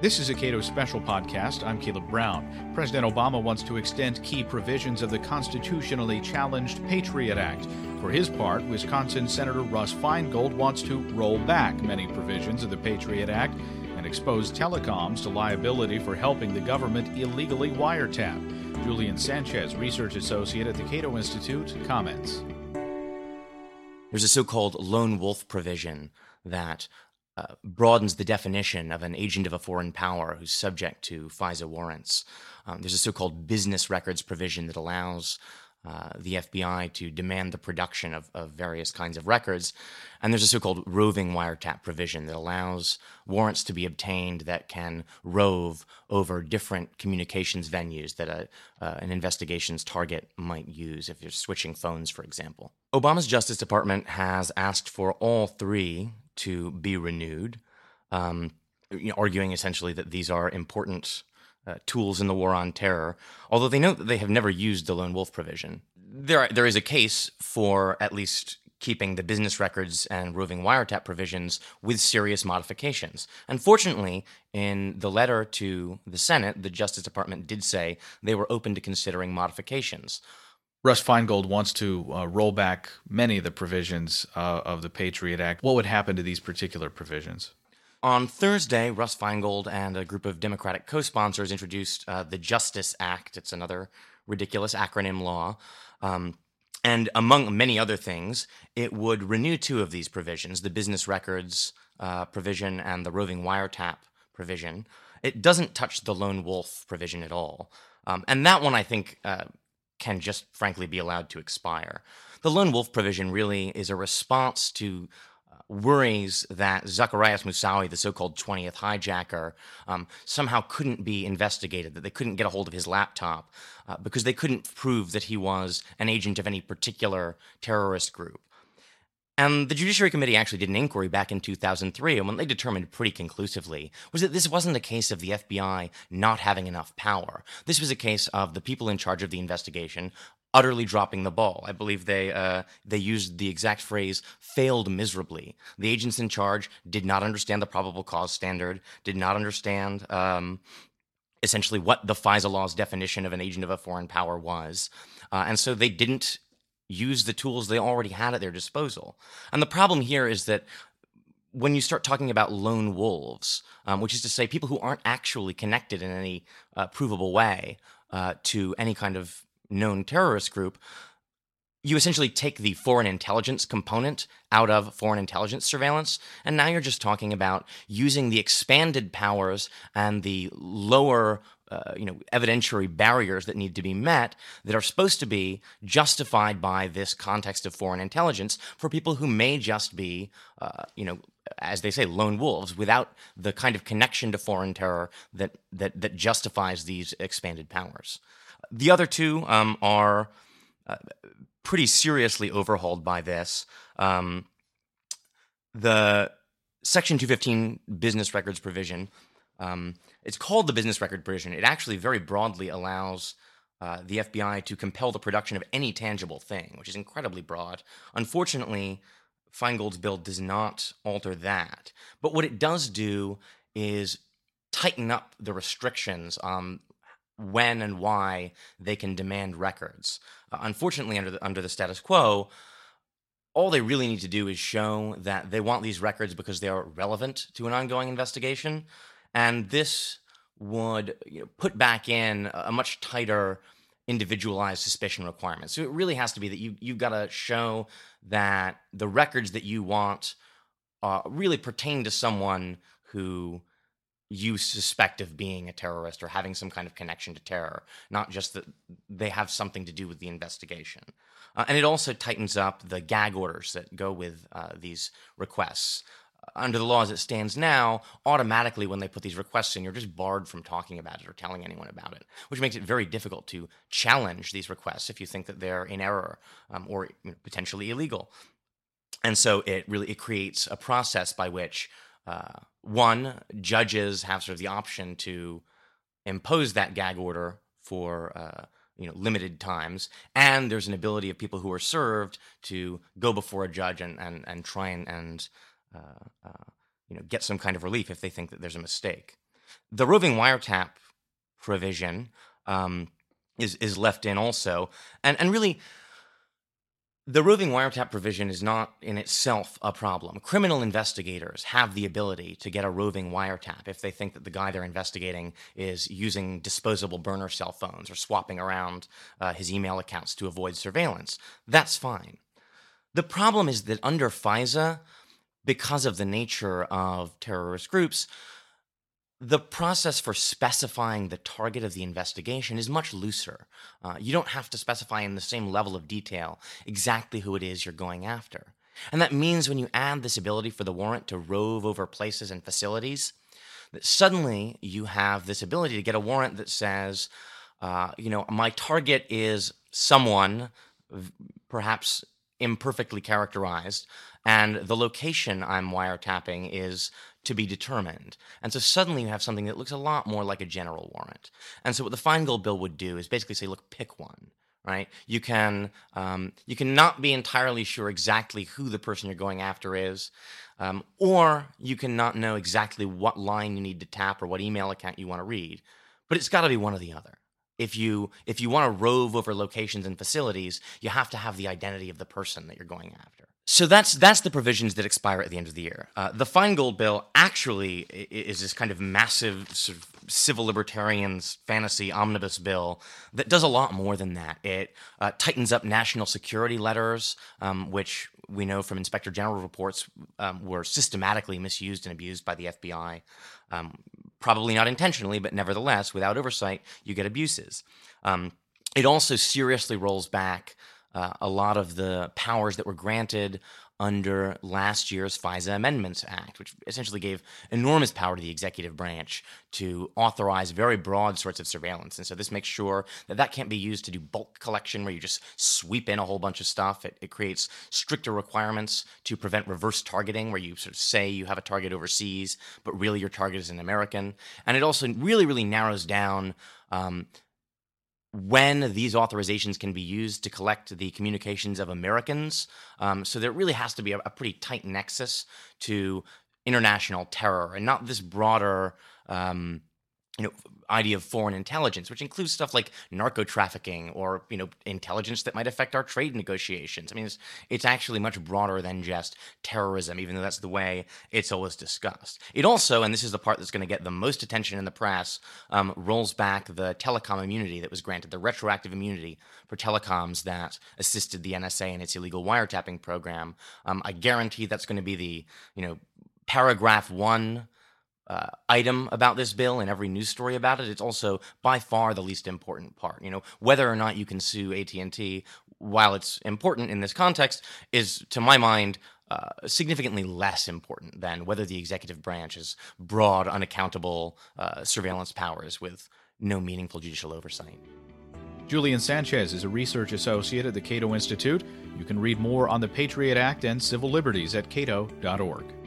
This is a Cato special podcast. I'm Caleb Brown. President Obama wants to extend key provisions of the constitutionally challenged Patriot Act. For his part, Wisconsin Senator Russ Feingold wants to roll back many provisions of the Patriot Act and expose telecoms to liability for helping the government illegally wiretap. Julian Sanchez, research associate at the Cato Institute, comments. There's a so called lone wolf provision that uh, broadens the definition of an agent of a foreign power who's subject to FISA warrants. Um, there's a so called business records provision that allows uh, the FBI to demand the production of, of, various kinds of records. And there's a so called roving wiretap provision that allows warrants to be obtained that can rove over different communications venues that a, uh, an investigation's target might use if you're switching phones, for example. Obama's Justice Department has asked for all three to be renewed, um, you know, arguing essentially that these are important uh, tools in the war on terror, although they note that they have never used the lone wolf provision. There, there is a case for at least keeping the business records and roving wiretap provisions with serious modifications. Unfortunately, in the letter to the Senate, the Justice Department did say they were open to considering modifications. Russ Feingold wants to uh, roll back many of the provisions uh, of the Patriot Act. What would happen to these particular provisions? On Thursday, Russ Feingold and a group of Democratic co sponsors introduced uh, the Justice Act. It's another ridiculous acronym law. Um, and among many other things, it would renew two of these provisions the business records uh, provision and the roving wiretap provision. It doesn't touch the lone wolf provision at all. Um, and that one, I think, uh, can just frankly be allowed to expire. The lone wolf provision really is a response to uh, worries that Zacarias Moussaoui, the so-called 20th hijacker, um, somehow couldn't be investigated, that they couldn't get a hold of his laptop uh, because they couldn't prove that he was an agent of any particular terrorist group. And the Judiciary Committee actually did an inquiry back in 2003, and what they determined pretty conclusively was that this wasn't a case of the FBI not having enough power. This was a case of the people in charge of the investigation utterly dropping the ball. I believe they uh, they used the exact phrase "failed miserably." The agents in charge did not understand the probable cause standard, did not understand. Um, essentially, what the FISA law's definition of an agent of a foreign power was. Uh, and so they didn't use the tools they already had at their disposal. And the problem here is that when you start talking about lone wolves, um, which is to say people who aren't actually connected in any uh, provable way uh, to any kind of known terrorist group, you essentially take the foreign intelligence component out of foreign intelligence surveillance, and now you're just talking about using the expanded powers and the lower uh, you know evidentiary barriers that need to be met that are supposed to be justified by this context of foreign intelligence for people who may just be uh, you know as they say lone wolves without the kind of connection to foreign terror that that that justifies these expanded powers. The other two um, are uh, pretty seriously overhauled by this. Um, the section 215 business records provision um, it's called the business record provision. It actually very broadly allows uh, the FBI to compel the production of any tangible thing, which is incredibly broad. Unfortunately, Feingold's bill does not alter that. But what it does do is tighten up the restrictions on when and why they can demand records. Uh, unfortunately, under the, under the status quo, all they really need to do is show that they want these records because they are relevant to an ongoing investigation. And this would you know, put back in a much tighter individualized suspicion requirement. So it really has to be that you you've got to show that the records that you want uh, really pertain to someone who you suspect of being a terrorist or having some kind of connection to terror, not just that they have something to do with the investigation. Uh, and it also tightens up the gag orders that go with uh, these requests under the law as it stands now, automatically when they put these requests in, you're just barred from talking about it or telling anyone about it, which makes it very difficult to challenge these requests if you think that they're in error um, or you know, potentially illegal. And so it really it creates a process by which uh, one judges have sort of the option to impose that gag order for. Uh, you know limited times and there's an ability of people who are served to go before a judge and and, and try and, and you know, get some kind of relief if they think that there's a mistake. The roving wiretap provision um, is is left in also, and and really. The roving wiretap provision is not in itself a problem. Criminal investigators have the ability to get a roving wiretap if they think that the guy they're investigating is using disposable burner cell phones or swapping around uh, his email accounts to avoid surveillance. That's fine. The problem is that under FISA, because of the nature of terrorist groups, the process for specifying the target of the investigation is much looser. Uh, you don't have to specify in the same level of detail exactly who it is you're going after. And that means when you add this ability for the warrant to rove over places and facilities, that suddenly you have this ability to get a warrant that says, uh, you know, my target is someone, perhaps imperfectly characterized, and the location I'm wiretapping is to be determined. And so suddenly you have something that looks a lot more like a general warrant. And so what the Feingold bill would do is basically say, look, pick one. Right, you can um, you can not be entirely sure exactly who the person you're going after is, um, or you can not know exactly what line you need to tap or what email account you want to read. But it's got to be one or the other if you if you want to rove over locations and facilities, you have to have the identity of the person that you're going after. So that's that's the provisions that expire at the end of the year. Uh, the Feingold bill actually is this kind of massive sort of civil libertarians fantasy omnibus bill that does a lot more than that. It uh, tightens up national security letters, um, which we know from Inspector General reports um, were systematically misused and abused by the FBI. Um, probably not intentionally, but nevertheless, without oversight, you get abuses. Um, it also seriously rolls back uh, a lot of the powers that were granted under last year's FISA Amendments Act, which essentially gave enormous power to the executive branch to authorize very broad sorts of surveillance. And so this makes sure that that can't be used to do bulk collection where you just sweep in a whole bunch of stuff. It, it creates stricter requirements to prevent reverse targeting, where you sort of say you have a target overseas, but really your target is an American. And it also really, really narrows down. Um, when these authorizations can be used to collect the communications of Americans. Um, so there really has to be a, a, pretty tight nexus to international terror and not this broader, um, you know, idea of foreign intelligence, which includes stuff like narco trafficking or you know intelligence that might affect our trade negotiations. I mean, it's, it's actually much broader than just terrorism, even though that's the way it's always discussed. It also, and this is the part that's going to get the most attention in the press, um, rolls back the telecom immunity that was granted, the retroactive immunity for telecoms that assisted the NSA in its illegal wiretapping program. Um, I guarantee that's going to be the you know paragraph one uh, item about this bill and every news story about it. It's also by far the least important part. You know, whether or not you can sue AT and T, while it's important in this context, is to my mind. Uh, significantly less important than whether the executive branch has broad, unaccountable uh, surveillance powers with no meaningful judicial oversight. Julian Sanchez is a research associate at the Cato Institute. You can read more on the Patriot Act and civil liberties at cato.org.